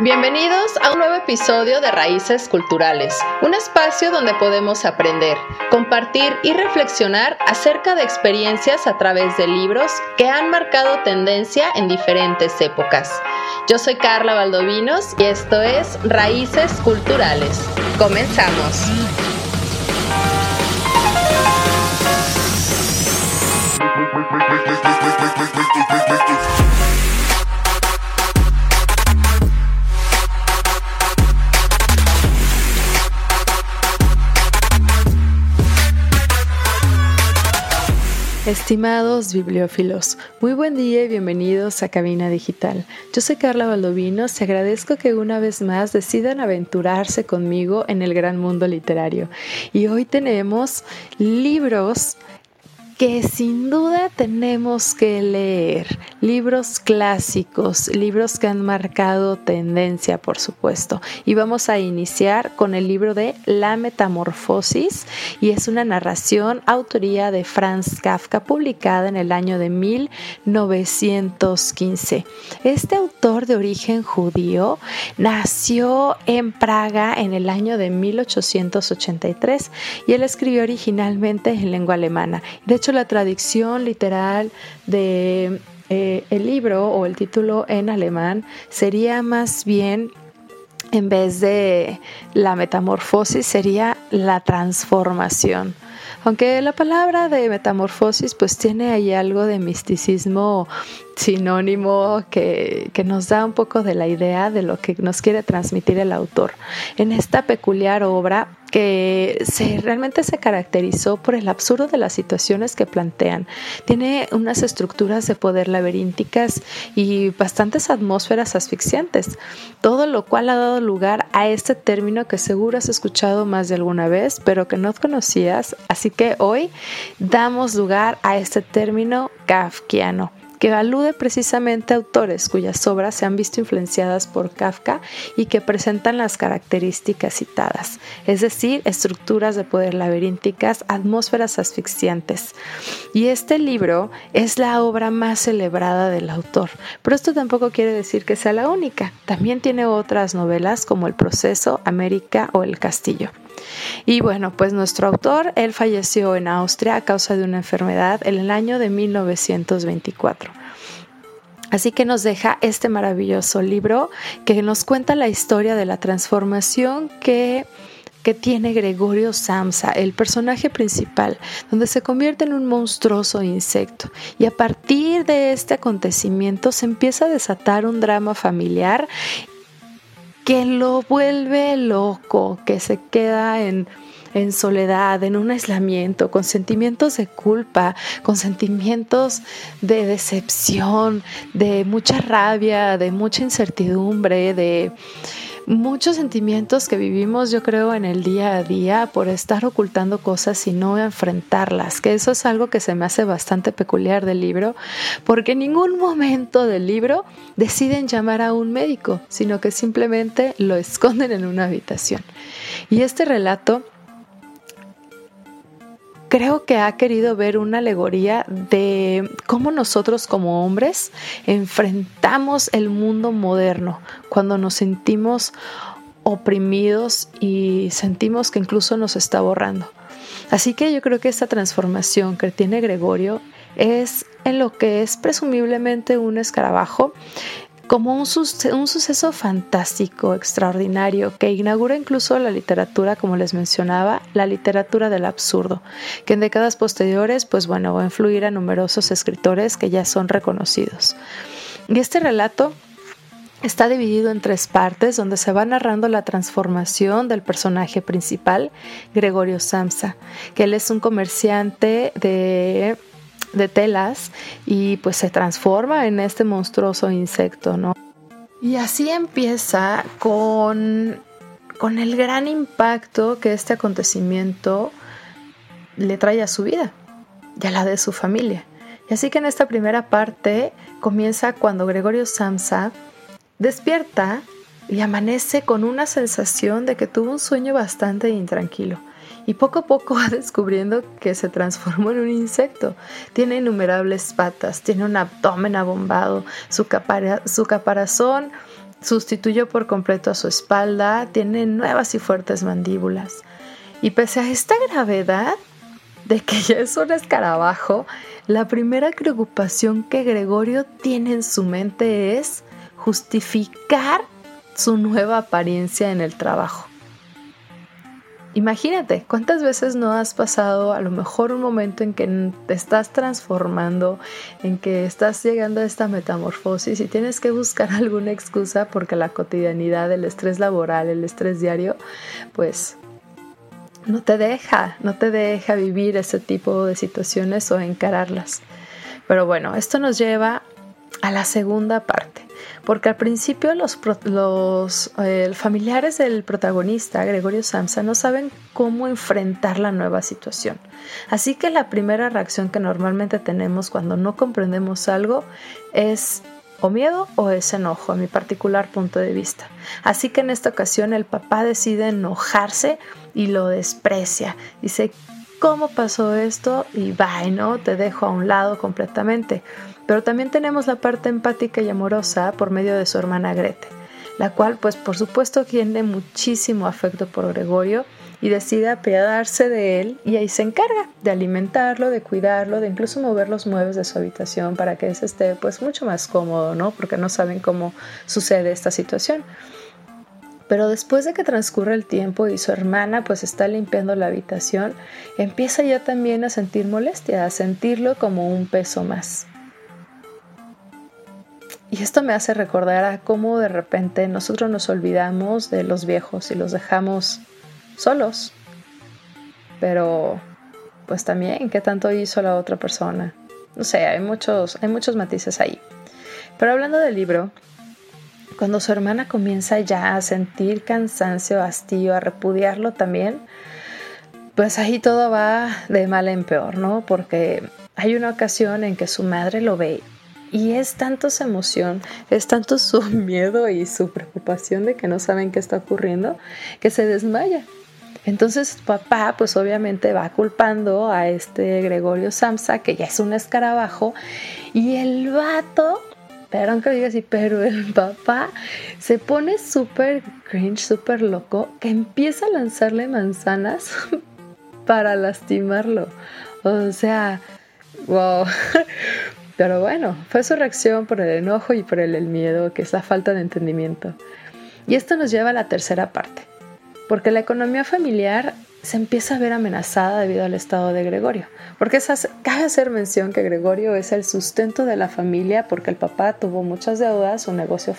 Bienvenidos a un nuevo episodio de Raíces Culturales, un espacio donde podemos aprender, compartir y reflexionar acerca de experiencias a través de libros que han marcado tendencia en diferentes épocas. Yo soy Carla Valdovinos y esto es Raíces Culturales. Comenzamos. Estimados bibliófilos, muy buen día y bienvenidos a Cabina Digital. Yo soy Carla Valdovinos y agradezco que una vez más decidan aventurarse conmigo en el gran mundo literario. Y hoy tenemos libros que sin duda tenemos que leer. Libros clásicos, libros que han marcado tendencia, por supuesto. Y vamos a iniciar con el libro de La Metamorfosis y es una narración autoría de Franz Kafka publicada en el año de 1915. Este autor de origen judío nació en Praga en el año de 1883 y él escribió originalmente en lengua alemana. De hecho, la traducción literal de eh, el libro o el título en alemán sería más bien en vez de la metamorfosis sería la transformación. Aunque la palabra de metamorfosis pues tiene ahí algo de misticismo sinónimo que, que, nos da un poco de la idea de lo que nos quiere transmitir el autor. En esta peculiar obra que se, realmente se caracterizó por el absurdo de las situaciones que plantean. Tiene unas estructuras de poder laberínticas y bastantes atmósferas asfixiantes, todo lo cual ha dado lugar a este término que seguro has escuchado más de alguna vez, pero que no conocías, así que hoy damos lugar a este término kafkiano que alude precisamente a autores cuyas obras se han visto influenciadas por Kafka y que presentan las características citadas, es decir, estructuras de poder laberínticas, atmósferas asfixiantes. Y este libro es la obra más celebrada del autor, pero esto tampoco quiere decir que sea la única, también tiene otras novelas como El proceso, América o El castillo. Y bueno, pues nuestro autor, él falleció en Austria a causa de una enfermedad en el año de 1924. Así que nos deja este maravilloso libro que nos cuenta la historia de la transformación que que tiene Gregorio Samsa, el personaje principal, donde se convierte en un monstruoso insecto. Y a partir de este acontecimiento se empieza a desatar un drama familiar que lo vuelve loco, que se queda en, en soledad, en un aislamiento, con sentimientos de culpa, con sentimientos de decepción, de mucha rabia, de mucha incertidumbre, de muchos sentimientos que vivimos yo creo en el día a día por estar ocultando cosas y no enfrentarlas, que eso es algo que se me hace bastante peculiar del libro, porque en ningún momento del libro deciden llamar a un médico, sino que simplemente lo esconden en una habitación. Y este relato creo que ha querido ver una alegoría de cómo nosotros como hombres enfrentamos el mundo moderno cuando nos sentimos oprimidos y sentimos que incluso nos está borrando. Así que yo creo que esta transformación que tiene Gregorio es en lo que es presumiblemente un escarabajo, como un, suceso fantástico, extraordinario, que inaugura incluso la literatura, como les mencionaba, la literatura del absurdo, que en décadas posteriores, pues bueno, va a influir a numerosos escritores que ya son reconocidos. Y este relato Está dividido en tres partes donde se va narrando la transformación del personaje principal, Gregorio Samsa, que él es un comerciante de de telas y pues se transforma en este monstruoso insecto, ¿no? Y así empieza con, con el gran impacto que este acontecimiento le trae a su vida y a la de su familia. Y así que en esta primera parte comienza cuando Gregorio Samsa despierta y amanece con una sensación de que tuvo un sueño bastante intranquilo y poco a poco va descubriendo que se transformó en un insecto. Tiene innumerables patas, tiene un abdomen abombado, su, caparazón sustituyó por completo a su espalda, tiene nuevas y fuertes mandíbulas. Y pese a esta gravedad de que ya es un escarabajo, la primera preocupación que Gregorio tiene en su mente es justificar su nueva apariencia en el trabajo. Imagínate, ¿cuántas veces no has pasado a lo mejor un momento en que te estás transformando, en que estás llegando a esta metamorfosis y tienes que buscar alguna excusa porque la cotidianidad, el estrés laboral, el estrés diario, pues no te deja, no te deja vivir ese tipo de situaciones o encararlas. Pero bueno, esto nos lleva a la segunda parte, porque al principio los, eh, familiares del protagonista, Gregorio Samsa, no saben cómo enfrentar la nueva situación. Así que la primera reacción que normalmente tenemos cuando no comprendemos algo es o miedo o es enojo, a mi particular punto de vista. Así que en esta ocasión el papá decide enojarse y lo desprecia. Dice, ¿cómo pasó esto? Y va, ¿no? Te dejo a un lado completamente. Pero también tenemos la parte empática y amorosa por medio de su hermana Grete, la cual pues por supuesto tiene muchísimo afecto por Gregorio y decide apiadarse de él y ahí se encarga de alimentarlo, de cuidarlo, de incluso mover los muebles de su habitación para que ese esté pues mucho más cómodo, ¿no? Porque no saben cómo sucede esta situación. Pero después de que transcurre el tiempo y su hermana pues está limpiando la habitación, empieza ya también a sentir molestia, a sentirlo como un peso más. Y esto me hace recordar a cómo de repente nosotros nos olvidamos de los viejos y los dejamos solos. Pero, pues también, ¿qué tanto hizo la otra persona? No sé, hay muchos, hay muchos matices ahí. Pero hablando del libro, cuando su hermana comienza ya a sentir cansancio, hastío, a repudiarlo también, pues ahí todo va de mal en peor, ¿no? Porque hay una ocasión en que su madre lo ve y es tanto su emoción, es tanto su miedo y su preocupación de que no saben qué está ocurriendo, que se desmaya. Entonces papá pues obviamente va culpando a este Gregorio Samsa, que ya es un escarabajo, y el vato, perdón que diga así, pero el papá se pone súper cringe, súper loco, que empieza a lanzarle manzanas para lastimarlo. O sea, wow. Pero bueno, fue su reacción por el enojo y por el, miedo, que es la falta de entendimiento. Y esto nos lleva a la tercera parte, porque la economía familiar se empieza a ver amenazada debido al estado de Gregorio. Porque cabe hacer mención que Gregorio es el sustento de la familia porque el papá tuvo muchas deudas, su negocio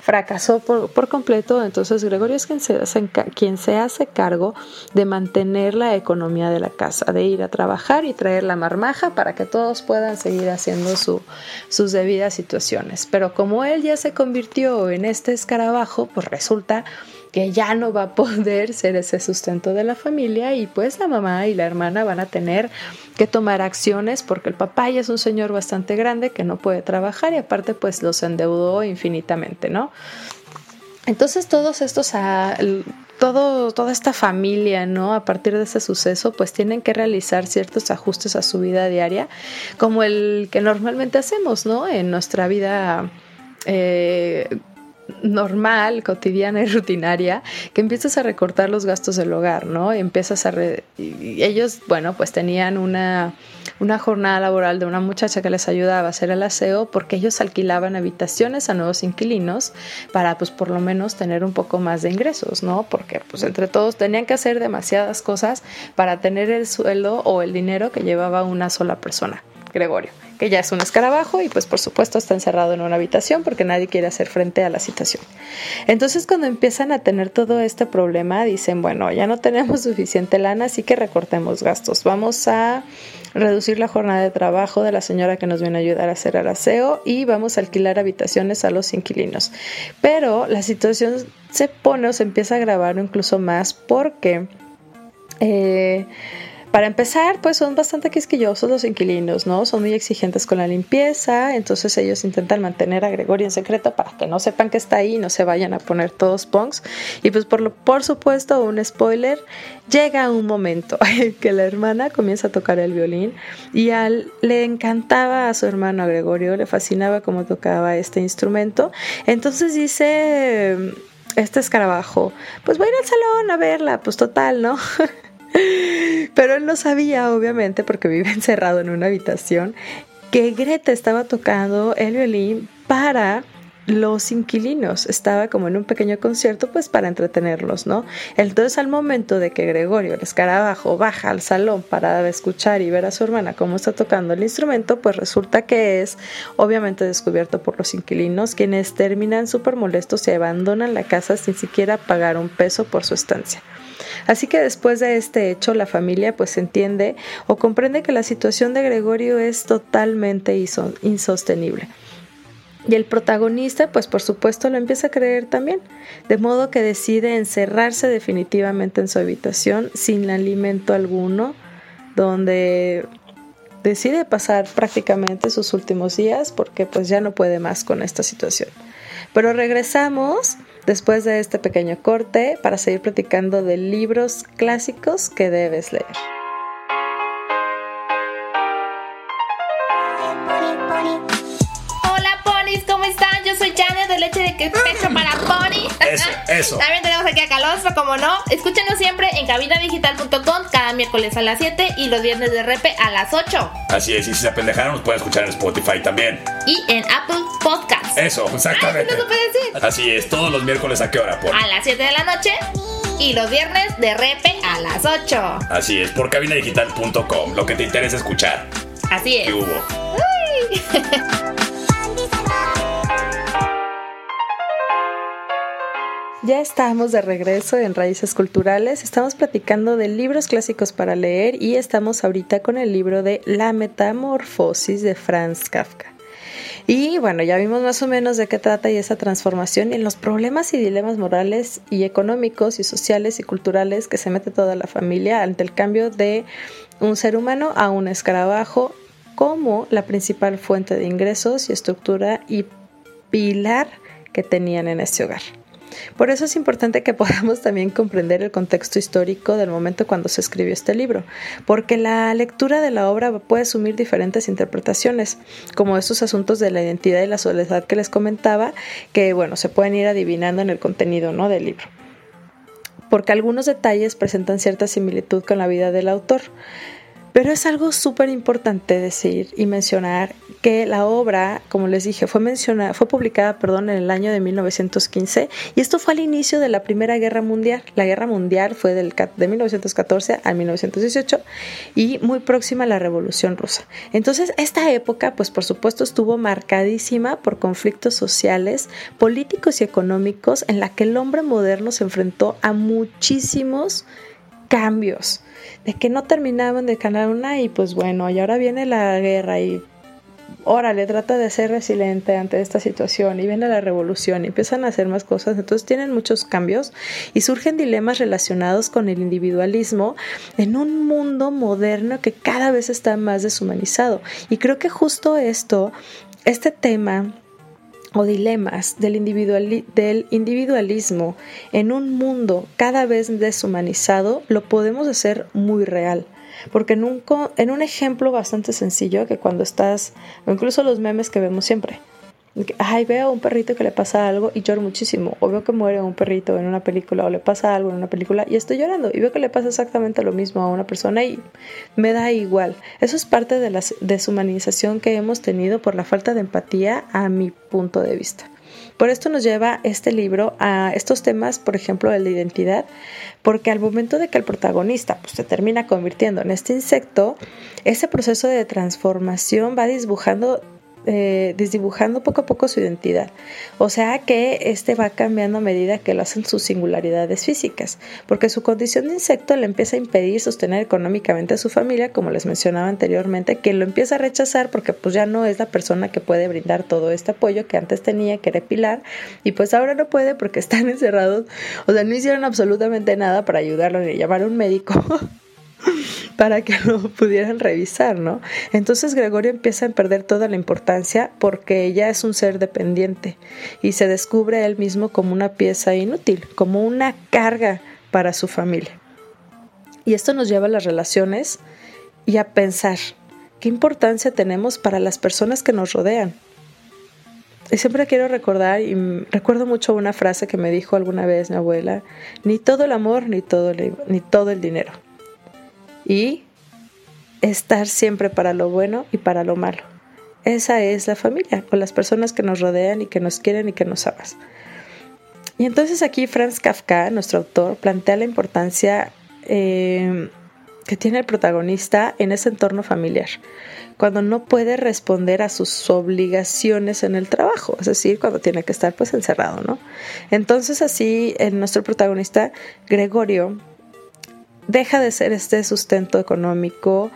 fracasó por, completo, entonces Gregorio es quien se, hace, quien se hace cargo de mantener la economía de la casa, de ir a trabajar y traer la marmaja para que todos puedan seguir haciendo sus debidas situaciones. Pero como él ya se convirtió en este escarabajo, pues resulta que ya no va a poder ser ese sustento de la familia y pues la mamá y la hermana van a tener que tomar acciones porque el papá ya es un señor bastante grande que no puede trabajar y aparte pues los endeudó infinitamente, ¿no? Entonces todos estos, ah, todo, toda esta familia, ¿no? A partir de ese suceso, pues tienen que realizar ciertos ajustes a su vida diaria, como el que normalmente hacemos, ¿no? En nuestra vida eh, normal, cotidiana y rutinaria, que empiezas a recortar los gastos del hogar, ¿no? Empiezas a... y ellos, bueno, pues tenían una, una jornada laboral de una muchacha que les ayudaba a hacer el aseo porque ellos alquilaban habitaciones a nuevos inquilinos para, pues, por lo menos tener un poco más de ingresos, ¿no? Porque, pues, entre todos tenían que hacer demasiadas cosas para tener el sueldo o el dinero que llevaba una sola persona, Gregorio que ya es un escarabajo y pues por supuesto está encerrado en una habitación porque nadie quiere hacer frente a la situación. Entonces cuando empiezan a tener todo este problema dicen, bueno, ya no tenemos suficiente lana, así que recortemos gastos. Vamos a reducir la jornada de trabajo de la señora que nos viene a ayudar a hacer el aseo y vamos a alquilar habitaciones a los inquilinos. Pero la situación se pone o se empieza a agravar incluso más porque... Eh, para empezar, pues son bastante quisquillosos los inquilinos, ¿no? Son muy exigentes con la limpieza, entonces ellos intentan mantener a Gregorio en secreto para que no sepan que está ahí y no se vayan a poner todos punks. Y pues por, lo, por supuesto, un spoiler, llega un momento en que la hermana comienza a tocar el violín y al, le encantaba a su hermano a Gregorio, le fascinaba cómo tocaba este instrumento. Entonces dice este escarabajo, pues voy al salón a verla, pues total, ¿no? Pero él no sabía, obviamente, porque vive encerrado en una habitación, que Greta estaba tocando el violín para los inquilinos. Estaba como en un pequeño concierto, pues para entretenerlos, ¿no? Entonces, al momento de que Gregorio, el escarabajo, baja al salón para escuchar y ver a su hermana cómo está tocando el instrumento, pues resulta que es obviamente descubierto por los inquilinos, quienes terminan súper molestos y abandonan la casa sin siquiera pagar un peso por su estancia. Así que después de este hecho, la familia pues entiende o comprende que la situación de Gregorio es totalmente insostenible. Y el protagonista, pues por supuesto, lo empieza a creer también, de modo que decide encerrarse definitivamente en su habitación sin alimento alguno, donde decide pasar prácticamente sus últimos días porque pues ya no puede más con esta situación. Pero regresamos después de este pequeño corte para seguir platicando de libros clásicos que debes leer. Hola ponis, ¿cómo están? Yo soy Janet de Leche de Pecho para. Eso, eso. También tenemos aquí a Calostro, como no. Escúchenos siempre en cabinadigital.com cada miércoles a las 7 y los viernes de repe a las 8. Así es, y si se apendejaron, nos pueden escuchar en Spotify también. Y en Apple Podcasts. Eso, exactamente. Ay, no se puede decir. Así es, todos los miércoles a qué hora, por. A las 7 de la noche y los viernes de repe a las 8. Así es, por cabinadigital.com, lo que te interesa escuchar. Así es. ¿Qué hubo? Uy. Ya estamos de regreso en Raíces Culturales. Estamos platicando de libros clásicos para leer y estamos ahorita con el libro de La Metamorfosis de Franz Kafka. Y bueno, ya vimos más o menos de qué trata y esa transformación y en los problemas y dilemas morales y económicos y sociales y culturales que se mete toda la familia ante el cambio de un ser humano a un escarabajo como la principal fuente de ingresos y estructura y pilar que tenían en este hogar. Por eso es importante que podamos también comprender el contexto histórico del momento cuando se escribió este libro, porque la lectura de la obra puede asumir diferentes interpretaciones, como estos asuntos de la identidad y la soledad que les comentaba, que bueno, se pueden ir adivinando en el contenido ¿no? del libro porque algunos detalles presentan cierta similitud con la vida del autor. Pero es algo súper importante decir y mencionar que la obra, como les dije, fue, mencionada, fue publicada perdón, en el año de 1915 y esto fue al inicio de la Primera Guerra Mundial. La Guerra Mundial fue del, de 1914 a 1918 y muy próxima a la Revolución Rusa. Entonces, esta época, pues por supuesto, estuvo marcadísima por conflictos sociales, políticos y económicos en la que el hombre moderno se enfrentó a muchísimos cambios de que no terminaban de ganar una y pues bueno, y ahora viene la guerra y órale, trata de ser resiliente ante esta situación y viene la revolución y empiezan a hacer más cosas, entonces tienen muchos cambios y surgen dilemas relacionados con el individualismo en un mundo moderno que cada vez está más deshumanizado. Y creo que justo esto, este tema o dilemas del, del, individualismo en un mundo cada vez deshumanizado lo podemos hacer muy real. Porque en un, en un ejemplo bastante sencillo, que cuando estás, o incluso los memes que vemos siempre, ay, veo a un perrito que le pasa algo y lloro muchísimo, o veo que muere un perrito en una película, o le pasa algo en una película y estoy llorando, y veo que le pasa exactamente lo mismo a una persona y me da igual. Eso es parte de la deshumanización que hemos tenido por la falta de empatía a mi punto de vista. Por esto nos lleva este libro a estos temas, por ejemplo, el de identidad, porque al momento de que el protagonista pues, se termina convirtiendo en este insecto, ese proceso de transformación va dibujando eh, desdibujando poco a poco su identidad. O sea que este va cambiando a medida que lo hacen sus singularidades físicas, porque su condición de insecto le empieza a impedir sostener económicamente a su familia, como les mencionaba anteriormente, que lo empieza a rechazar porque pues ya no es la persona que puede brindar todo este apoyo que antes tenía, que era Pilar, y pues ahora no puede porque están encerrados, o sea, no hicieron absolutamente nada para ayudarlo ni llamar a un médico. para que lo pudieran revisar, ¿no? Entonces Gregorio empieza a perder toda la importancia porque ella es un ser dependiente y se descubre a él mismo como una pieza inútil, como una carga para su familia. Y esto nos lleva a las relaciones y a pensar qué importancia tenemos para las personas que nos rodean. Y siempre quiero recordar, y recuerdo mucho una frase que me dijo alguna vez mi abuela, ni todo el amor, ni todo ni todo el dinero. Y estar siempre para lo bueno y para lo malo. Esa es la familia, o las personas que nos rodean y que nos quieren y que nos aman. Y entonces aquí Franz Kafka, nuestro autor, plantea la importancia eh, que tiene el protagonista en ese entorno familiar, cuando no puede responder a sus obligaciones en el trabajo, es decir, cuando tiene que estar pues encerrado, ¿no? Entonces así en nuestro protagonista, Gregorio, deja de ser este sustento económico,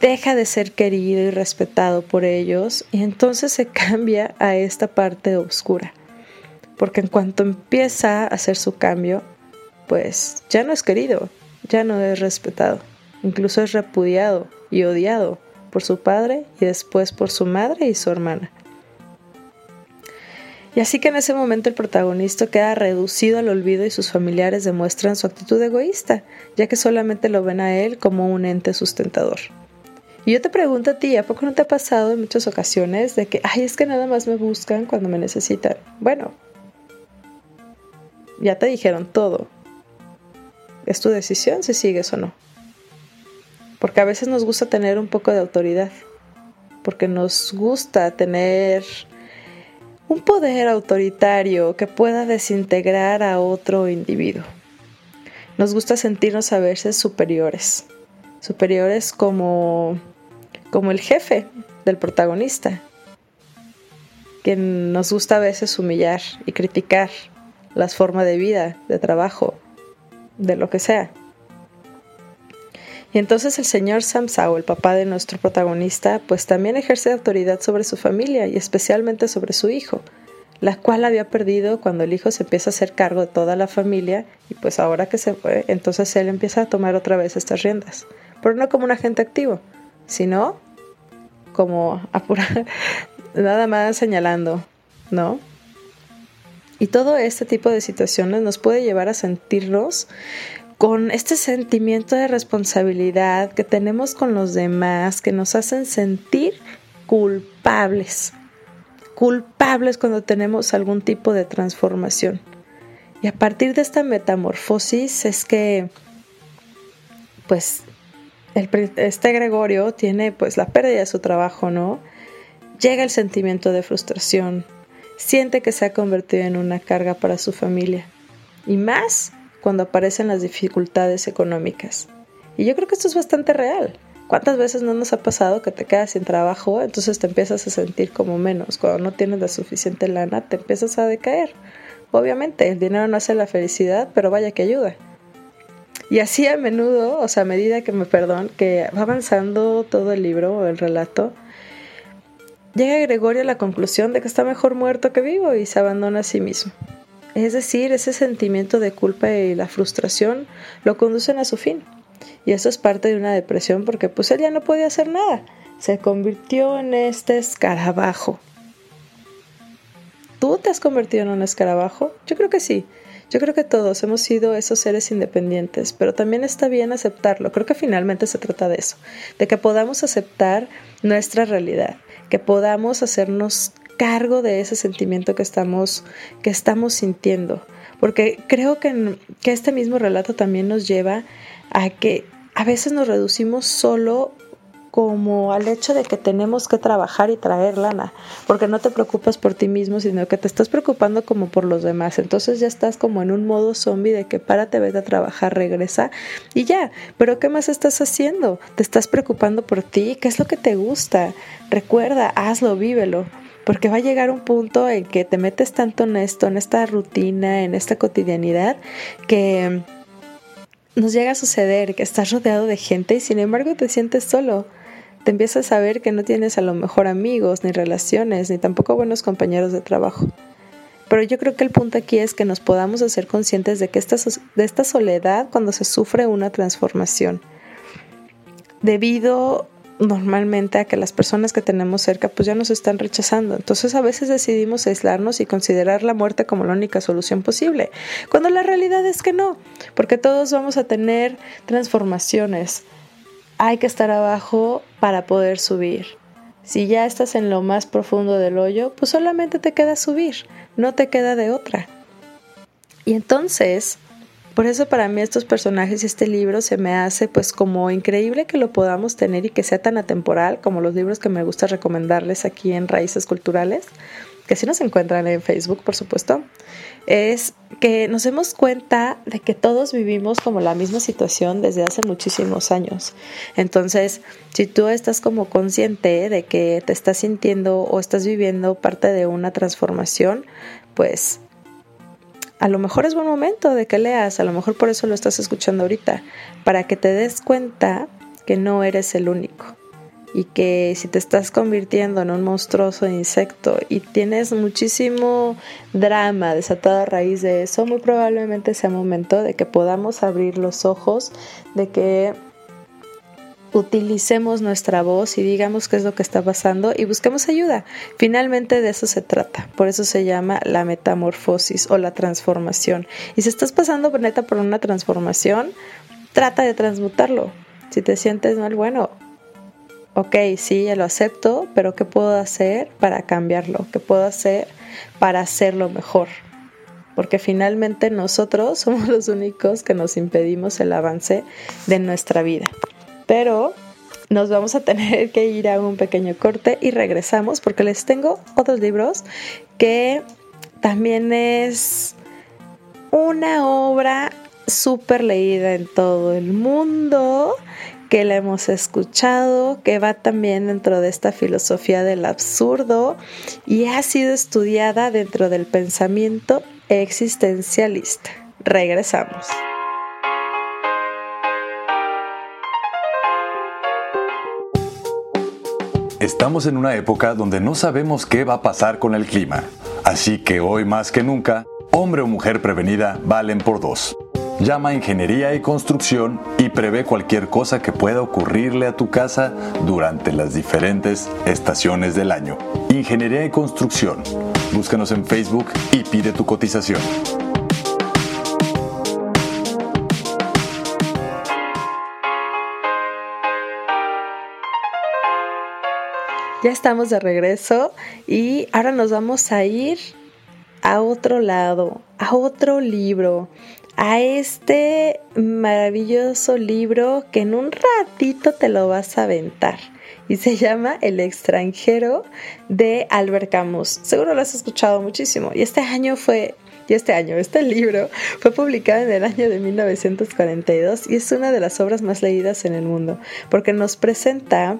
deja de ser querido y respetado por ellos y entonces se cambia a esta parte oscura. Porque en cuanto empieza a hacer su cambio, pues ya no es querido, ya no es respetado, incluso es repudiado y odiado por su padre y después por su madre y su hermana. Y así que en ese momento el protagonista queda reducido al olvido y sus familiares demuestran su actitud egoísta, ya que solamente lo ven a él como un ente sustentador. Y yo te pregunto a ti, ¿a poco no te ha pasado en muchas ocasiones de que, ay, es que nada más me buscan cuando me necesitan? Bueno, ya te dijeron todo. Es tu decisión si sigues o no. Porque a veces nos gusta tener un poco de autoridad. Porque nos gusta tener un poder autoritario que pueda desintegrar a otro individuo. Nos gusta sentirnos a veces superiores. Superiores como, como el jefe del protagonista. Que nos gusta a veces humillar y criticar las formas de vida, de trabajo, de lo que sea. Y entonces el señor Samsao, el papá de nuestro protagonista, pues también ejerce autoridad sobre su familia y especialmente sobre su hijo, la cual había perdido cuando el hijo se empieza a hacer cargo de toda la familia y pues ahora que se fue, entonces él empieza a tomar otra vez estas riendas, pero no como un agente activo, sino como apurar, nada más señalando, ¿no? Y todo este tipo de situaciones nos puede llevar a sentirnos con este sentimiento de responsabilidad que tenemos con los demás, que nos hacen sentir culpables. Culpables cuando tenemos algún tipo de transformación. Y a partir de esta metamorfosis es que, pues, este Gregorio tiene pues la pérdida de su trabajo, ¿no? Llega el sentimiento de frustración, siente que se ha convertido en una carga para su familia. Y más cuando aparecen las dificultades económicas. Y yo creo que esto es bastante real. ¿Cuántas veces no nos ha pasado que te quedas sin trabajo, entonces te empiezas a sentir como menos? Cuando no tienes la suficiente lana, te empiezas a decaer. Obviamente, el dinero no hace la felicidad, pero vaya que ayuda. Y así a menudo, o sea, a medida que me perdón, que va avanzando todo el libro o el relato, llega Gregorio a la conclusión de que está mejor muerto que vivo y se abandona a sí mismo. Es decir, ese sentimiento de culpa y la frustración lo conducen a su fin. Y eso es parte de una depresión porque pues él ya no podía hacer nada. Se convirtió en este escarabajo. ¿Tú te has convertido en un escarabajo? Yo creo que sí. Yo creo que todos hemos sido esos seres independientes, pero también está bien aceptarlo. Creo que finalmente se trata de eso, de que podamos aceptar nuestra realidad, que podamos hacernos cargo de ese sentimiento que estamos, que estamos sintiendo. Porque creo que, que este mismo relato también nos lleva a que a veces nos reducimos solo como al hecho de que tenemos que trabajar y traer lana, porque no te preocupas por ti mismo, sino que te estás preocupando como por los demás. Entonces ya estás como en un modo zombie de que párate, vete a trabajar, regresa y ya. Pero ¿qué más estás haciendo? Te estás preocupando por ti, ¿qué es lo que te gusta? Recuerda, hazlo, vívelo porque va a llegar un punto en que te metes tanto en esto, en esta rutina, en esta cotidianidad, que nos llega a suceder que estás rodeado de gente y sin embargo te sientes solo. Te empiezas a ver que no tienes a lo mejor amigos, ni relaciones, ni tampoco buenos compañeros de trabajo. Pero yo creo que el punto aquí es que nos podamos hacer conscientes de que de esta soledad cuando se sufre una transformación debido normalmente a que las personas que tenemos cerca pues ya nos están rechazando. Entonces a veces decidimos aislarnos y considerar la muerte como la única solución posible, cuando la realidad es que no, porque todos vamos a tener transformaciones. Hay que estar abajo para poder subir. Si ya estás en lo más profundo del hoyo, pues solamente te queda subir, no te queda de otra. Y entonces, por eso para mí estos personajes y este libro se me hace pues como increíble que lo podamos tener y que sea tan atemporal como los libros que me gusta recomendarles aquí en Raíces Culturales, que sí nos encuentran en Facebook, por supuesto, es que nos demos cuenta de que todos vivimos como la misma situación desde hace muchísimos años. Entonces, si tú estás como consciente de que te estás sintiendo o estás viviendo parte de una transformación, pues a lo mejor es buen momento de que leas, a lo mejor por eso lo estás escuchando ahorita, para que te des cuenta que no eres el único y que si te estás convirtiendo en un monstruoso insecto y tienes muchísimo drama desatado a raíz de eso, muy probablemente sea momento de que podamos abrir los ojos, de que utilicemos nuestra voz y digamos qué es lo que está pasando y busquemos ayuda. Finalmente de eso se trata. Por eso se llama la metamorfosis o la transformación. Y si estás pasando neta por una transformación, trata de transmutarlo. Si te sientes mal, bueno, ok, sí, ya lo acepto, pero ¿qué puedo hacer para cambiarlo? ¿Qué puedo hacer para hacerlo mejor? Porque finalmente nosotros somos los únicos que nos impedimos el avance de nuestra vida. Pero nos vamos a tener que ir a un pequeño corte y regresamos porque les tengo otros libros que también es una obra súper leída en todo el mundo, que la hemos escuchado, que va también dentro de esta filosofía del absurdo y ha sido estudiada dentro del pensamiento existencialista. Regresamos. Estamos en una época donde no sabemos qué va a pasar con el clima, así que hoy más que nunca, hombre o mujer prevenida valen por dos. Llama a Ingeniería y Construcción y prevé cualquier cosa que pueda ocurrirle a tu casa durante las diferentes estaciones del año. Ingeniería y Construcción. Búscanos en Facebook y pide tu cotización. Ya estamos de regreso y ahora nos vamos a ir a otro lado, a otro libro, a este maravilloso libro que en un ratito te lo vas a aventar. Y se llama El extranjero de Albert Camus. Seguro lo has escuchado muchísimo. Y este año fue y este año, este libro fue publicado en el año de 1942 y es una de las obras más leídas en el mundo porque nos presenta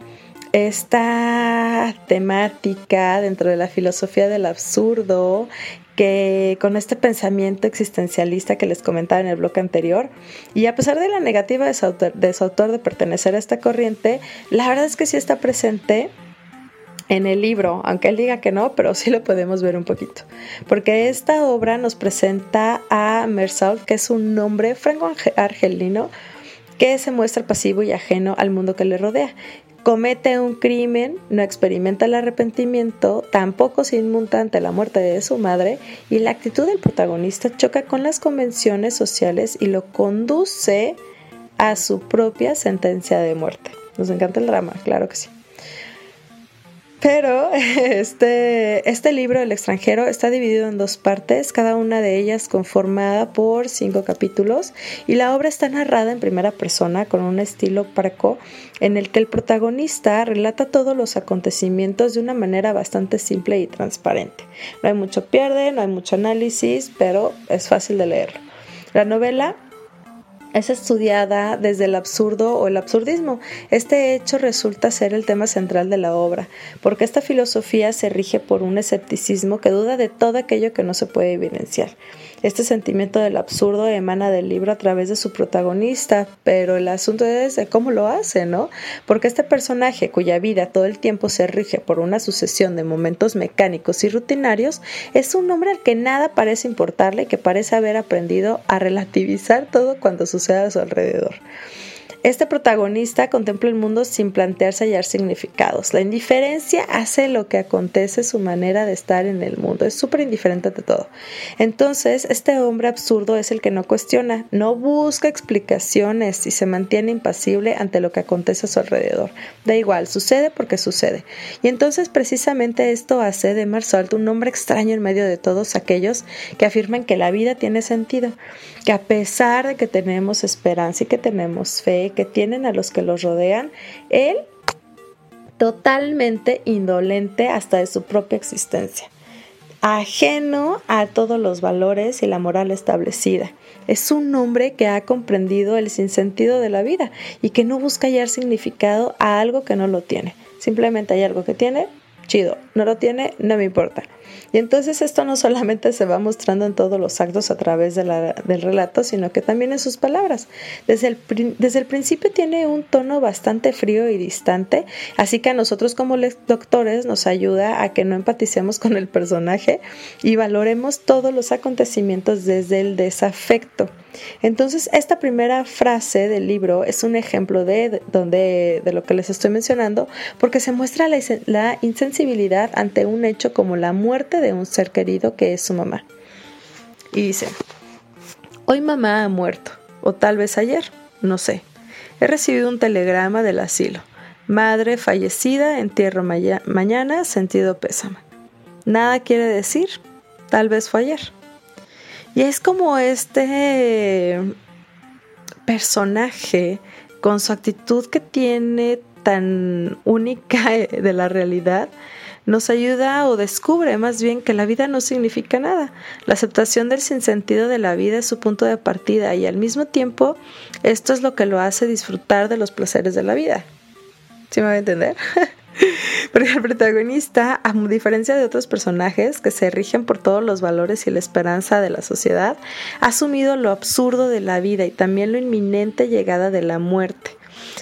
esta temática dentro de la filosofía del absurdo que con este pensamiento existencialista que les comentaba en el bloque anterior, y a pesar de la negativa de su, autor, de su autor de pertenecer a esta corriente, la verdad es que sí está presente en el libro, aunque él diga que no, pero sí lo podemos ver un poquito. Porque esta obra nos presenta a Mersault, que es un hombre franco-argelino que se muestra pasivo y ajeno al mundo que le rodea comete un crimen, no experimenta el arrepentimiento, tampoco se inmuta ante la muerte de su madre y la actitud del protagonista choca con las convenciones sociales y lo conduce a su propia sentencia de muerte. Nos encanta el drama, claro que sí. Pero este, este libro, El extranjero, está dividido en dos partes, cada una de ellas conformada por cinco capítulos, y la obra está narrada en primera persona con un estilo parco en el que el protagonista relata todos los acontecimientos de una manera bastante simple y transparente. No hay mucho pierde, no hay mucho análisis, pero es fácil de leerlo. La novela es estudiada desde el absurdo o el absurdismo. Este hecho resulta ser el tema central de la obra, porque esta filosofía se rige por un escepticismo que duda de todo aquello que no se puede evidenciar. Este sentimiento del absurdo emana del libro a través de su protagonista, pero el asunto es de cómo lo hace, ¿no? Porque este personaje, cuya vida todo el tiempo se rige por una sucesión de momentos mecánicos y rutinarios, es un hombre al que nada parece importarle y que parece haber aprendido a relativizar todo cuando sucede a su alrededor. Este protagonista contempla el mundo sin plantearse hallar significados. La indiferencia hace lo que acontece su manera de estar en el mundo. Es súper indiferente de todo. Entonces, este hombre absurdo es el que no cuestiona, no busca explicaciones y se mantiene impasible ante lo que acontece a su alrededor. Da igual, sucede porque sucede. Y entonces precisamente esto hace de Marsault un hombre extraño en medio de todos aquellos que afirman que la vida tiene sentido, que a pesar de que tenemos esperanza y que tenemos fe, que tienen a los que los rodean, él totalmente indolente hasta de su propia existencia, ajeno a todos los valores y la moral establecida. Es un hombre que ha comprendido el sinsentido de la vida y que no busca hallar significado a algo que no lo tiene. Simplemente hay algo que tiene, chido, no lo tiene, no me importa. Y entonces esto no solamente se va mostrando en todos los actos a través de la, del relato, sino que también en sus palabras. Desde el, desde el principio tiene un tono bastante frío y distante, así que a nosotros como doctores nos ayuda a que no empaticemos con el personaje y valoremos todos los acontecimientos desde el desafecto. Entonces, esta primera frase del libro es un ejemplo de, donde, de lo que les estoy mencionando, porque se muestra la, la insensibilidad ante un hecho como la muerte de un ser querido que es su mamá. Y dice, hoy mamá ha muerto, o tal vez ayer, no sé. He recibido un telegrama del asilo. Madre fallecida, entierro mañana, sentido pésame. Nada quiere decir, tal vez fue ayer. Y es como este personaje con su actitud que tiene tan única de la realidad, nos ayuda o descubre más bien que la vida no significa nada. La aceptación del sinsentido de la vida es su punto de partida y al mismo tiempo esto es lo que lo hace disfrutar de los placeres de la vida. ¿Sí me va a entender? Porque el protagonista, a diferencia de otros personajes que se rigen por todos los valores y la esperanza de la sociedad, ha asumido lo absurdo de la vida y también la inminente llegada de la muerte.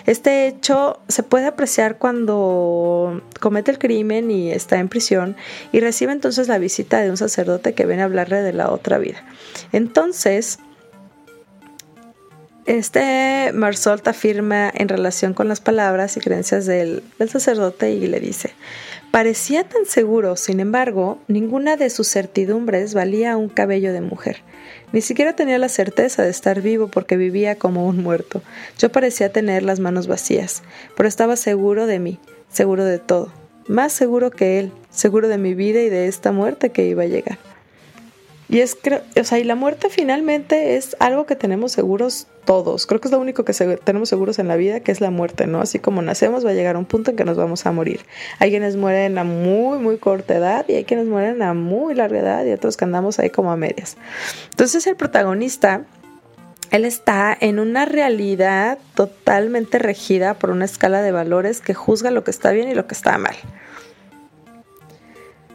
Este hecho se puede apreciar cuando comete el crimen y está en prisión y recibe entonces la visita de un sacerdote que viene a hablarle de la otra vida. Entonces, este Marsolt afirma en relación con las palabras y creencias del, sacerdote y le dice, parecía tan seguro, sin embargo, ninguna de sus certidumbres valía un cabello de mujer. Ni siquiera tenía la certeza de estar vivo porque vivía como un muerto. Yo parecía tener las manos vacías, pero estaba seguro de mí, seguro de todo, más seguro que él, seguro de mi vida y de esta muerte que iba a llegar. Y es, o sea, y la muerte finalmente es algo que tenemos seguros todos. Creo que es lo único que tenemos seguros en la vida, que es la muerte, ¿no? Así como nacemos, va a llegar un punto en que nos vamos a morir. Hay quienes mueren a muy, muy corta edad y hay quienes mueren a muy larga edad y otros que andamos ahí como a medias. Entonces el protagonista, él está en una realidad totalmente regida por una escala de valores que juzga lo que está bien y lo que está mal.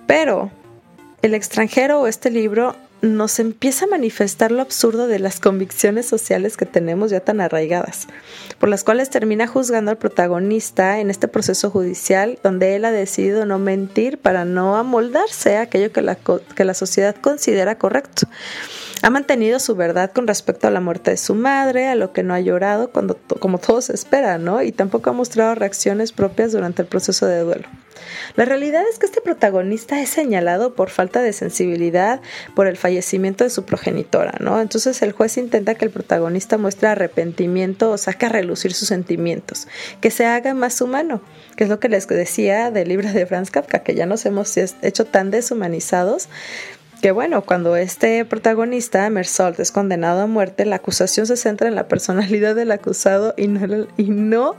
Pero el extranjero o este libro nos empieza a manifestar lo absurdo de las convicciones sociales que tenemos ya tan arraigadas, por las cuales termina juzgando al protagonista en este proceso judicial donde él ha decidido no mentir para no amoldarse a aquello que la, que la sociedad considera correcto. Ha mantenido su verdad con respecto a la muerte de su madre, a lo que no ha llorado cuando, como todos esperan, ¿no? Y tampoco ha mostrado reacciones propias durante el proceso de duelo. La realidad es que este protagonista es señalado por falta de sensibilidad por el fallecimiento de su progenitora, ¿no? Entonces el juez intenta que el protagonista muestre arrepentimiento o saque a relucir sus sentimientos, que se haga más humano, que es lo que les decía del libro de Franz Kafka, que ya nos hemos hecho tan deshumanizados que bueno, cuando este protagonista, Mersault, es condenado a muerte, la acusación se centra en la personalidad del acusado y no, y no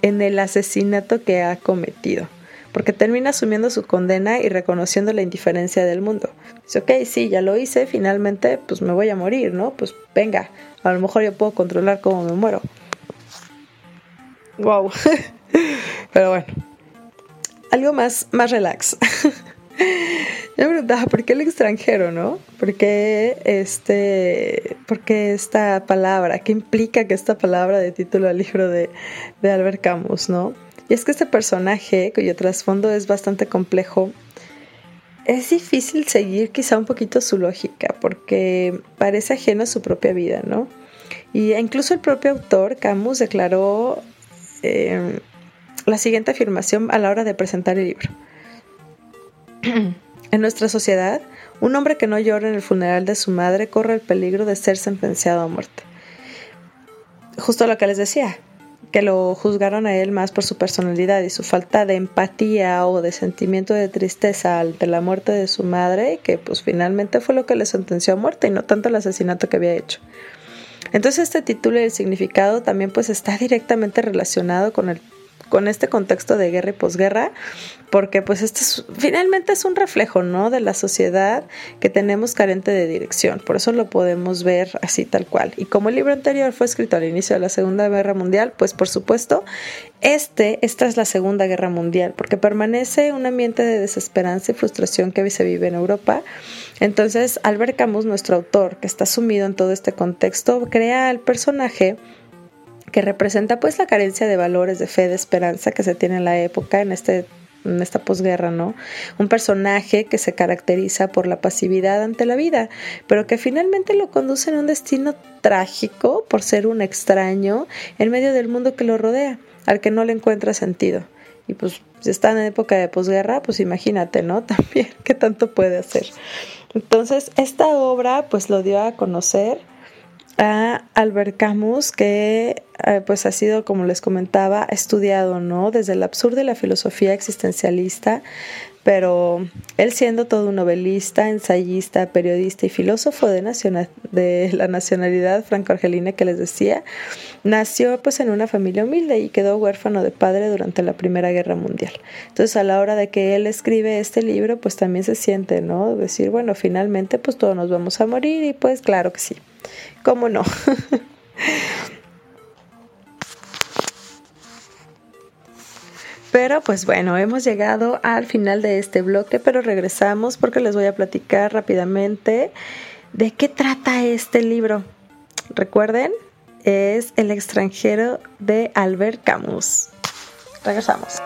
en el asesinato que ha cometido porque termina asumiendo su condena y reconociendo la indiferencia del mundo. Dice, ok, sí, ya lo hice, finalmente pues me voy a morir, ¿no? Pues venga, a lo mejor yo puedo controlar cómo me muero. Wow. Pero bueno, algo más, más relax. Yo me preguntaba, ¿por qué el extranjero, no? ¿Por qué, este, ¿Por qué esta palabra? ¿Qué implica que esta palabra de título al libro de, de Albert Camus, no? Y es que este personaje, cuyo trasfondo es bastante complejo, es difícil seguir quizá un poquito su lógica, porque parece ajeno a su propia vida, ¿no? Y incluso el propio autor, Camus, declaró eh, la siguiente afirmación a la hora de presentar el libro. en nuestra sociedad, un hombre que no llora en el funeral de su madre corre el peligro de ser sentenciado a muerte. Justo lo que les decía, que lo juzgaron a él más por su personalidad y su falta de empatía o de sentimiento de tristeza ante la muerte de su madre, que pues finalmente fue lo que le sentenció a muerte y no tanto el asesinato que había hecho. Entonces este título y el significado también pues está directamente relacionado con el con este contexto de guerra y posguerra, porque pues este finalmente es un reflejo, ¿no? De la sociedad que tenemos carente de dirección, por eso lo podemos ver así tal cual. Y como el libro anterior fue escrito al inicio de la Segunda Guerra Mundial, pues por supuesto, este es tras la Segunda Guerra Mundial, porque permanece un ambiente de desesperanza y frustración que se vive en Europa. Entonces, Albert Camus, nuestro autor, que está sumido en todo este contexto, crea al personaje que representa pues la carencia de valores, de fe, de esperanza que se tiene en la época, en este en esta posguerra, ¿no? Un personaje que se caracteriza por la pasividad ante la vida, pero que finalmente lo conduce en un destino trágico por ser un extraño en medio del mundo que lo rodea, al que no le encuentra sentido. Y pues si está en época de posguerra, pues imagínate, ¿no? También qué tanto puede hacer. Entonces, esta obra pues lo dio a conocer a Albert Camus, que eh, pues ha sido, como les comentaba, estudiado, ¿no? Desde el absurdo de la filosofía existencialista, pero él siendo todo un novelista, ensayista, periodista y filósofo de, de la nacionalidad franco-argelina que les decía, nació pues en una familia humilde y quedó huérfano de padre durante la Primera Guerra Mundial. Entonces a la hora de que él escribe este libro, pues también se siente, ¿no? Decir, bueno, finalmente pues todos nos vamos a morir y pues claro que sí. ¿Cómo no? Pero pues bueno, hemos llegado al final de este bloque, pero regresamos porque les voy a platicar rápidamente de qué trata este libro. Recuerden, es El extranjero de Albert Camus. Regresamos.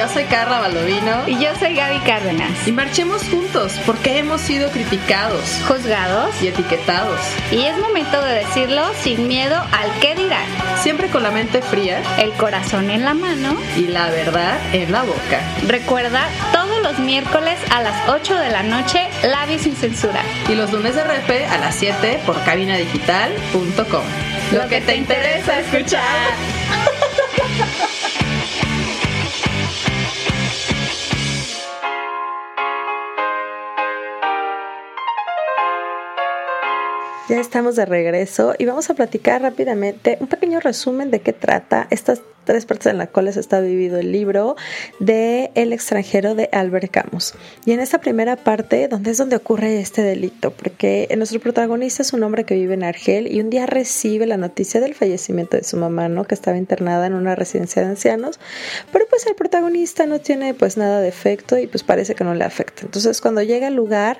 Yo soy Carla Baldovino. Y yo soy Gaby Cárdenas. Y marchemos juntos porque hemos sido criticados, juzgados y etiquetados. Y es momento de decirlo sin miedo al qué dirán. Siempre con la mente fría, el corazón en la mano y la verdad en la boca. Recuerda todos los miércoles a las 8 de la noche, Labios sin censura. Y los lunes de repe a las 7 por cabinadigital.com. Lo, que, te interesa escuchar. Ya estamos de regreso y vamos a platicar rápidamente un pequeño resumen de qué trata estas tres partes en las cuales está vivido el libro de El extranjero de Albert Camus. Y en esta primera parte, donde es donde ocurre este delito, porque nuestro protagonista es un hombre que vive en Argel y un día recibe la noticia del fallecimiento de su mamá, ¿no? Que estaba internada en una residencia de ancianos, pero pues el protagonista no tiene pues nada de efecto y pues parece que no le afecta. Entonces cuando llega al lugar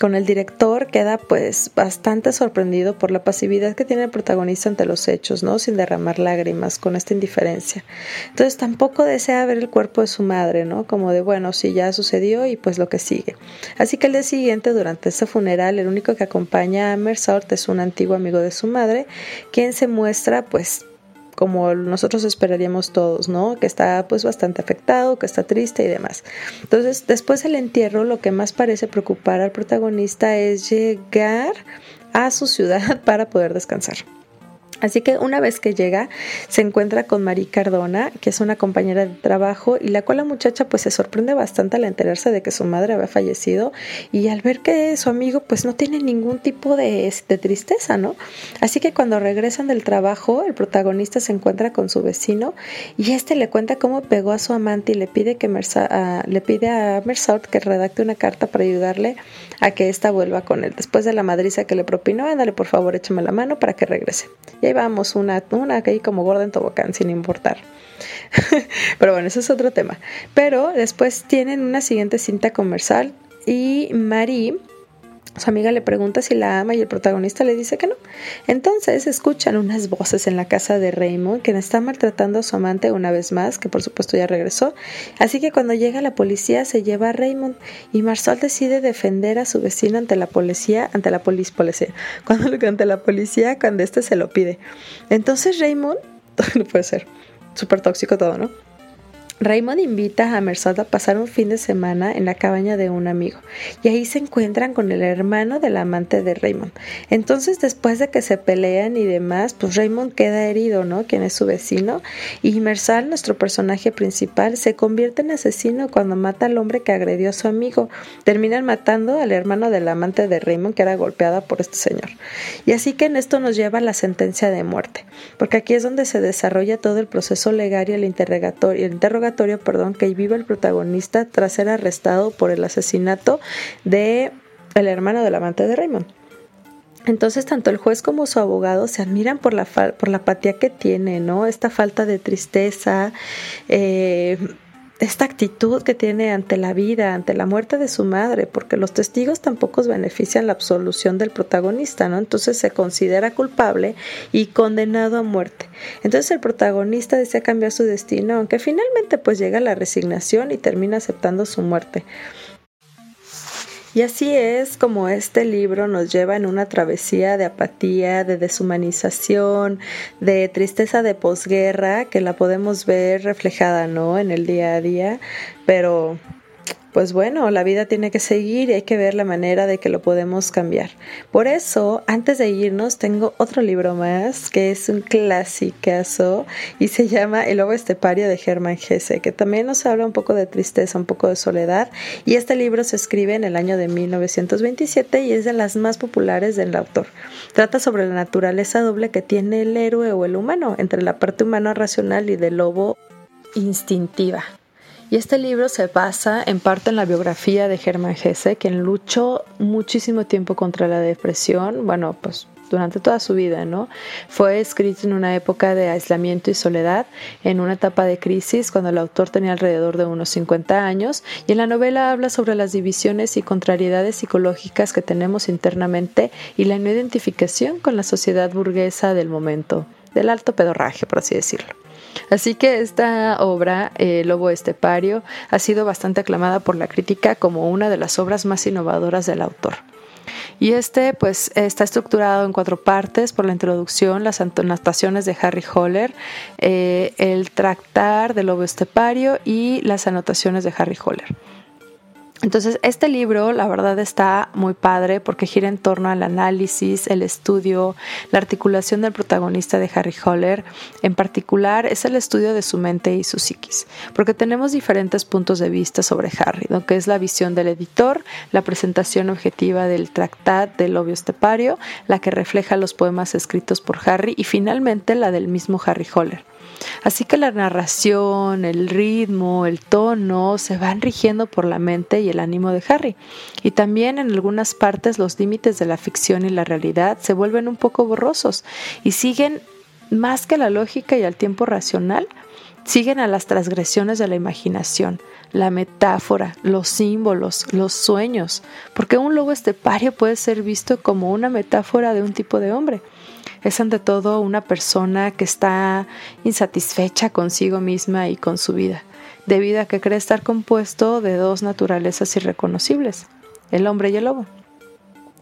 con el director queda pues bastante sorprendido por la pasividad que tiene el protagonista ante los hechos, ¿no? Sin derramar lágrimas, con esta indiferencia entonces tampoco desea ver el cuerpo de su madre, ¿no? Como de, bueno, sí, ya sucedió y pues lo que sigue. Así que el día siguiente, durante este funeral, el único que acompaña a Mersort es un antiguo amigo de su madre, quien se muestra pues como nosotros esperaríamos todos, ¿no? Que está pues bastante afectado, que está triste y demás. Entonces, después del entierro, lo que más parece preocupar al protagonista es llegar a su ciudad para poder descansar. Así que una vez que llega, se encuentra con Marie Cardona, que es una compañera de trabajo, y la cual la muchacha pues se sorprende bastante al enterarse de que su madre había fallecido y al ver que su amigo pues no tiene ningún tipo de, tristeza, ¿no? Así que cuando regresan del trabajo, el protagonista se encuentra con su vecino y este le cuenta cómo pegó a su amante y le pide, que le pide a Mersault que redacte una carta para ayudarle a que ésta vuelva con él. Después de la madriza que le propinó, ándale por favor, échame la mano para que regrese. Ahí vamos, una, una ahí como gorda en tobocán, sin importar. Pero bueno, eso es otro tema. Pero después tienen una siguiente cinta comercial y Marie Su amiga le pregunta si la ama y el protagonista le dice que no. Entonces escuchan unas voces en la casa de Raymond, quien está maltratando a su amante una vez más, que por supuesto ya regresó. Así que cuando llega la policía se lleva a Raymond y Marsal decide defender a su vecino ante la policía, ante la policía, cuando ante la policía cuando éste se lo pide. Entonces Raymond, no puede ser, súper tóxico todo, ¿no? Raymond invita a Mersad a pasar un fin de semana en la cabaña de un amigo y ahí se encuentran con el hermano del amante de Raymond. Entonces después de que se pelean y demás, pues Raymond queda herido, ¿no? Quien es su vecino y Mersal, nuestro personaje principal, se convierte en asesino cuando mata al hombre que agredió a su amigo. Terminan matando al hermano del amante de Raymond que era golpeada por este señor. Y así que en esto nos lleva la sentencia de muerte, porque aquí es donde se desarrolla todo el proceso legal y el interrogatorio perdón, que vive el protagonista tras ser arrestado por el asesinato de el hermano del amante de Raymond. Entonces tanto el juez como su abogado se admiran por la, por la apatía que tiene, ¿no? Esta falta de tristeza, eh, esta actitud que tiene ante la vida, ante la muerte de su madre, porque los testigos tampoco benefician la absolución del protagonista, ¿no? Entonces se considera culpable y condenado a muerte. Entonces el protagonista desea cambiar su destino, aunque finalmente pues llega a la resignación y termina aceptando su muerte. Y así es como este libro nos lleva en una travesía de apatía, de deshumanización, de tristeza de posguerra, que la podemos ver reflejada, ¿no? En el día a día, pero pues bueno, la vida tiene que seguir y hay que ver la manera de que lo podemos cambiar. Por eso, antes de irnos, tengo otro libro más que es un clasicazo y se llama El lobo estepario de Germán Gese, que también nos habla un poco de tristeza, un poco de soledad. Y este libro se escribe en el año de 1927 y es de las más populares del autor. Trata sobre la naturaleza doble que tiene el héroe o el humano, entre la parte humana racional y del lobo instintiva. Y este libro se basa en parte en la biografía de Germán Hesse, quien luchó muchísimo tiempo contra la depresión, bueno, pues durante toda su vida, ¿no? Fue escrito en una época de aislamiento y soledad, en una etapa de crisis cuando el autor tenía alrededor de unos 50 años, y en la novela habla sobre las divisiones y contrariedades psicológicas que tenemos internamente y la no identificación con la sociedad burguesa del momento, del alto pedorraje, por así decirlo. Así que esta obra, eh, Lobo Estepario, ha sido bastante aclamada por la crítica como una de las obras más innovadoras del autor. Y este pues está estructurado en cuatro partes por la introducción, las anotaciones de Harry Holler, eh, el tractar del lobo estepario y las anotaciones de Harry Holler. Entonces, este libro, la verdad, está muy padre porque gira en torno al análisis, el estudio, la articulación del protagonista de Harry Holler. En particular, es el estudio de su mente y su psiquis, porque tenemos diferentes puntos de vista sobre Harry, lo que es la visión del editor, la presentación objetiva del tractat del obvio estepario, la que refleja los poemas escritos por Harry y finalmente la del mismo Harry Holler. Así que la narración, el ritmo, el tono se van rigiendo por la mente y el ánimo de Harry. Y también en algunas partes los límites de la ficción y la realidad se vuelven un poco borrosos y siguen más que la lógica y al tiempo racional, siguen a las transgresiones de la imaginación, la metáfora, los símbolos, los sueños, porque un lobo estepario puede ser visto como una metáfora de un tipo de hombre es ante todo una persona que está insatisfecha consigo misma y con su vida, debido a que cree estar compuesto de dos naturalezas irreconocibles, el hombre y el lobo.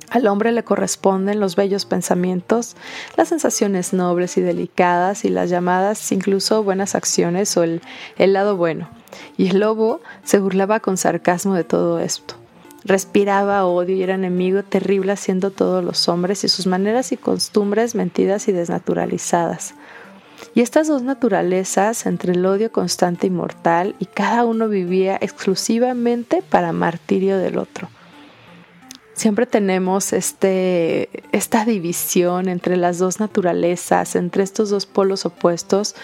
Al hombre le corresponden los bellos pensamientos, las sensaciones nobles y delicadas y las llamadas incluso buenas acciones o el, el lado bueno. Y el lobo se burlaba con sarcasmo de todo esto respiraba odio y era enemigo terrible haciendo todos los hombres y sus maneras y costumbres mentidas y desnaturalizadas. Y estas dos naturalezas, entre el odio constante y mortal, y cada uno vivía exclusivamente para martirio del otro. Siempre tenemos este, esta división entre las dos naturalezas, entre estos dos polos opuestos,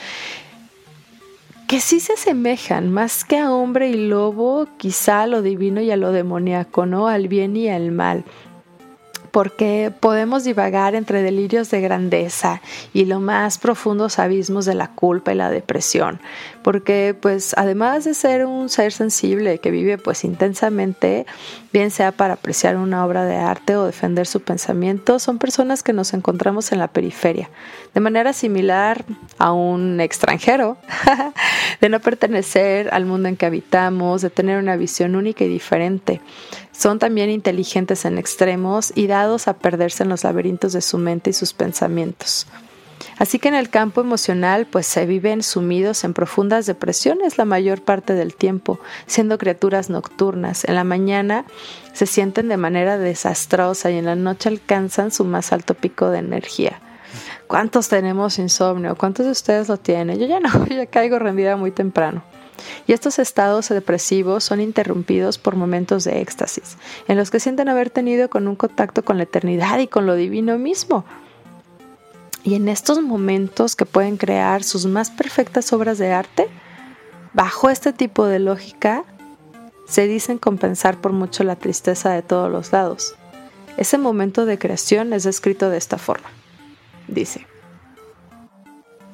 que sí se asemejan, más que a hombre y lobo, quizá a lo divino y a lo demoníaco, ¿no? Al bien y al mal. porque podemos divagar entre delirios de grandeza y los más profundos abismos de la culpa y la depresión, porque pues además de ser un ser sensible que vive pues intensamente, bien sea para apreciar una obra de arte o defender su pensamiento, son personas que nos encontramos en la periferia, de manera similar a un extranjero, de no pertenecer al mundo en que habitamos, de tener una visión única y diferente. Son también inteligentes en extremos y dados a perderse en los laberintos de su mente y sus pensamientos. Así que en el campo emocional, pues se viven sumidos en profundas depresiones la mayor parte del tiempo, siendo criaturas nocturnas. En la mañana se sienten de manera desastrosa y en la noche alcanzan su más alto pico de energía. ¿Cuántos tenemos insomnio? ¿Cuántos de ustedes lo tienen? Yo ya no, ya caigo rendida muy temprano. Y estos estados depresivos son interrumpidos por momentos de éxtasis, en los que sienten haber tenido con un contacto con la eternidad y con lo divino mismo. Y en estos momentos que pueden crear sus más perfectas obras de arte, bajo este tipo de lógica, se dicen compensar por mucho la tristeza de todos los lados. Ese momento de creación es descrito de esta forma. Dice,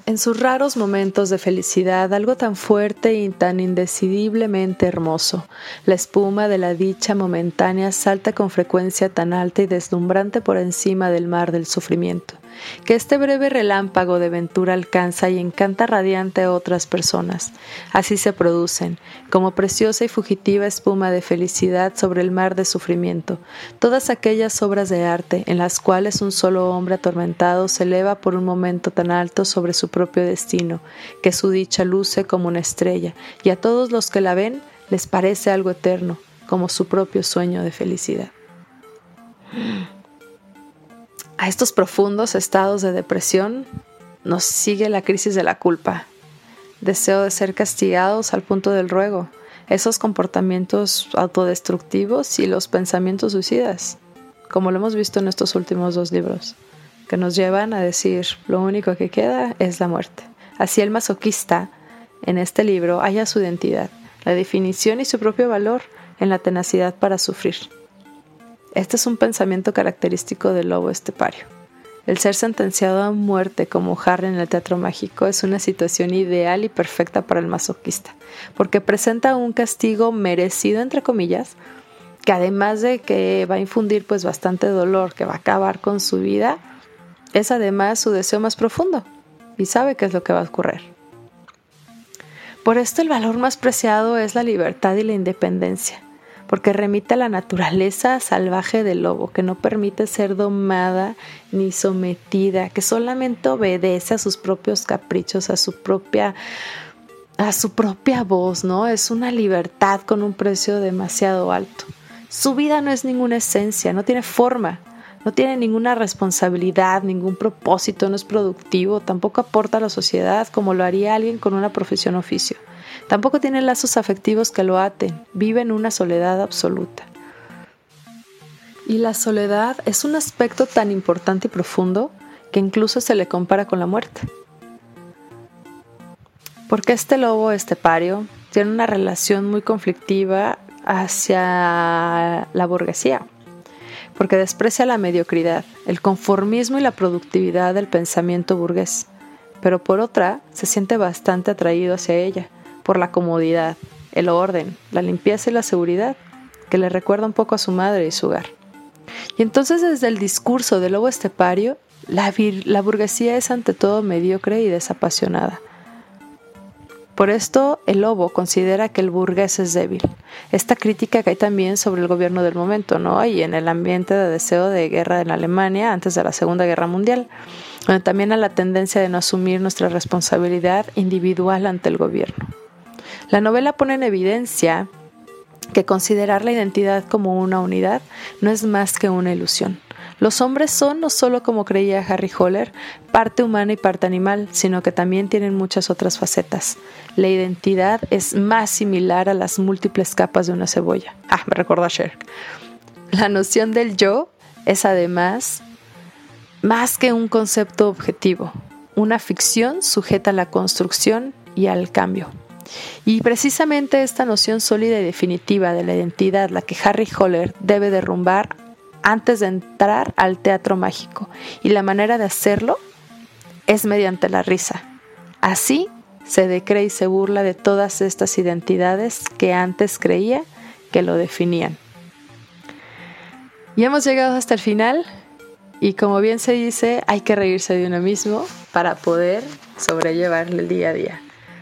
en sus raros momentos de felicidad, algo tan fuerte y tan indecidiblemente hermoso, la espuma de la dicha momentánea salta con frecuencia tan alta y deslumbrante por encima del mar del sufrimiento que este breve relámpago de ventura alcanza y encanta radiante a otras personas. Así se producen, como preciosa y fugitiva espuma de felicidad sobre el mar de sufrimiento, todas aquellas obras de arte en las cuales un solo hombre atormentado se eleva por un momento tan alto sobre su propio destino, que su dicha luce como una estrella, y a todos los que la ven les parece algo eterno, como su propio sueño de felicidad. A estos profundos estados de depresión nos sigue la crisis de la culpa, deseo de ser castigados al punto del ruego, esos comportamientos autodestructivos y los pensamientos suicidas, como lo hemos visto en estos últimos dos libros, que nos llevan a decir lo único que queda es la muerte. Así el masoquista en este libro halla su identidad, la definición y su propio valor en la tenacidad para sufrir. Este es un pensamiento característico del lobo estepario. El ser sentenciado a muerte como Harry en el teatro mágico es una situación ideal y perfecta para el masoquista, porque presenta un castigo merecido, entre comillas, que además de que va a infundir pues bastante dolor, que va a acabar con su vida, es además su deseo más profundo y sabe qué es lo que va a ocurrir. Por esto el valor más preciado es la libertad y la independencia porque remite a la naturaleza salvaje del lobo, que no permite ser domada ni sometida, que solamente obedece a sus propios caprichos, a su propia a su propia voz, ¿no? Es una libertad con un precio demasiado alto. Su vida no es ninguna esencia, no tiene forma, no tiene ninguna responsabilidad, ningún propósito, no es productivo, tampoco aporta a la sociedad como lo haría alguien con una profesión oficio. Tampoco tiene lazos afectivos que lo aten, vive en una soledad absoluta. Y la soledad es un aspecto tan importante y profundo que incluso se le compara con la muerte. Porque este lobo estepario tiene una relación muy conflictiva hacia la burguesía, porque desprecia la mediocridad, el conformismo y la productividad del pensamiento burgués, pero por otra se siente bastante atraído hacia ella, por la comodidad, el orden, la limpieza y la seguridad, que le recuerda un poco a su madre y su hogar. Y entonces desde el discurso del lobo estepario, la, la burguesía es ante todo mediocre y desapasionada. Por esto, el lobo considera que el burgués es débil. Esta crítica cae también sobre el gobierno del momento, ¿no? Y en el ambiente de deseo de guerra en Alemania antes de la Segunda Guerra Mundial, también a la tendencia de no asumir nuestra responsabilidad individual ante el gobierno. La novela pone en evidencia que considerar la identidad como una unidad no es más que una ilusión. Los hombres son, no solo como creía Harry Holler, parte humana y parte animal, sino que también tienen muchas otras facetas. La identidad es más similar a las múltiples capas de una cebolla. Ah, me recordó a Cher. La noción del yo es además más que un concepto objetivo, una ficción sujeta a la construcción y al cambio. Y precisamente esta noción sólida y definitiva de la identidad, la que Harry Holler debe derrumbar antes de entrar al teatro mágico. Y la manera de hacerlo es mediante la risa. Así se decree y se burla de todas estas identidades que antes creía que lo definían. Y hemos llegado hasta el final y como bien se dice, hay que reírse de uno mismo para poder sobrellevar el día a día.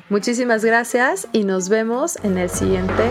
Muchísimas gracias y nos vemos en el siguiente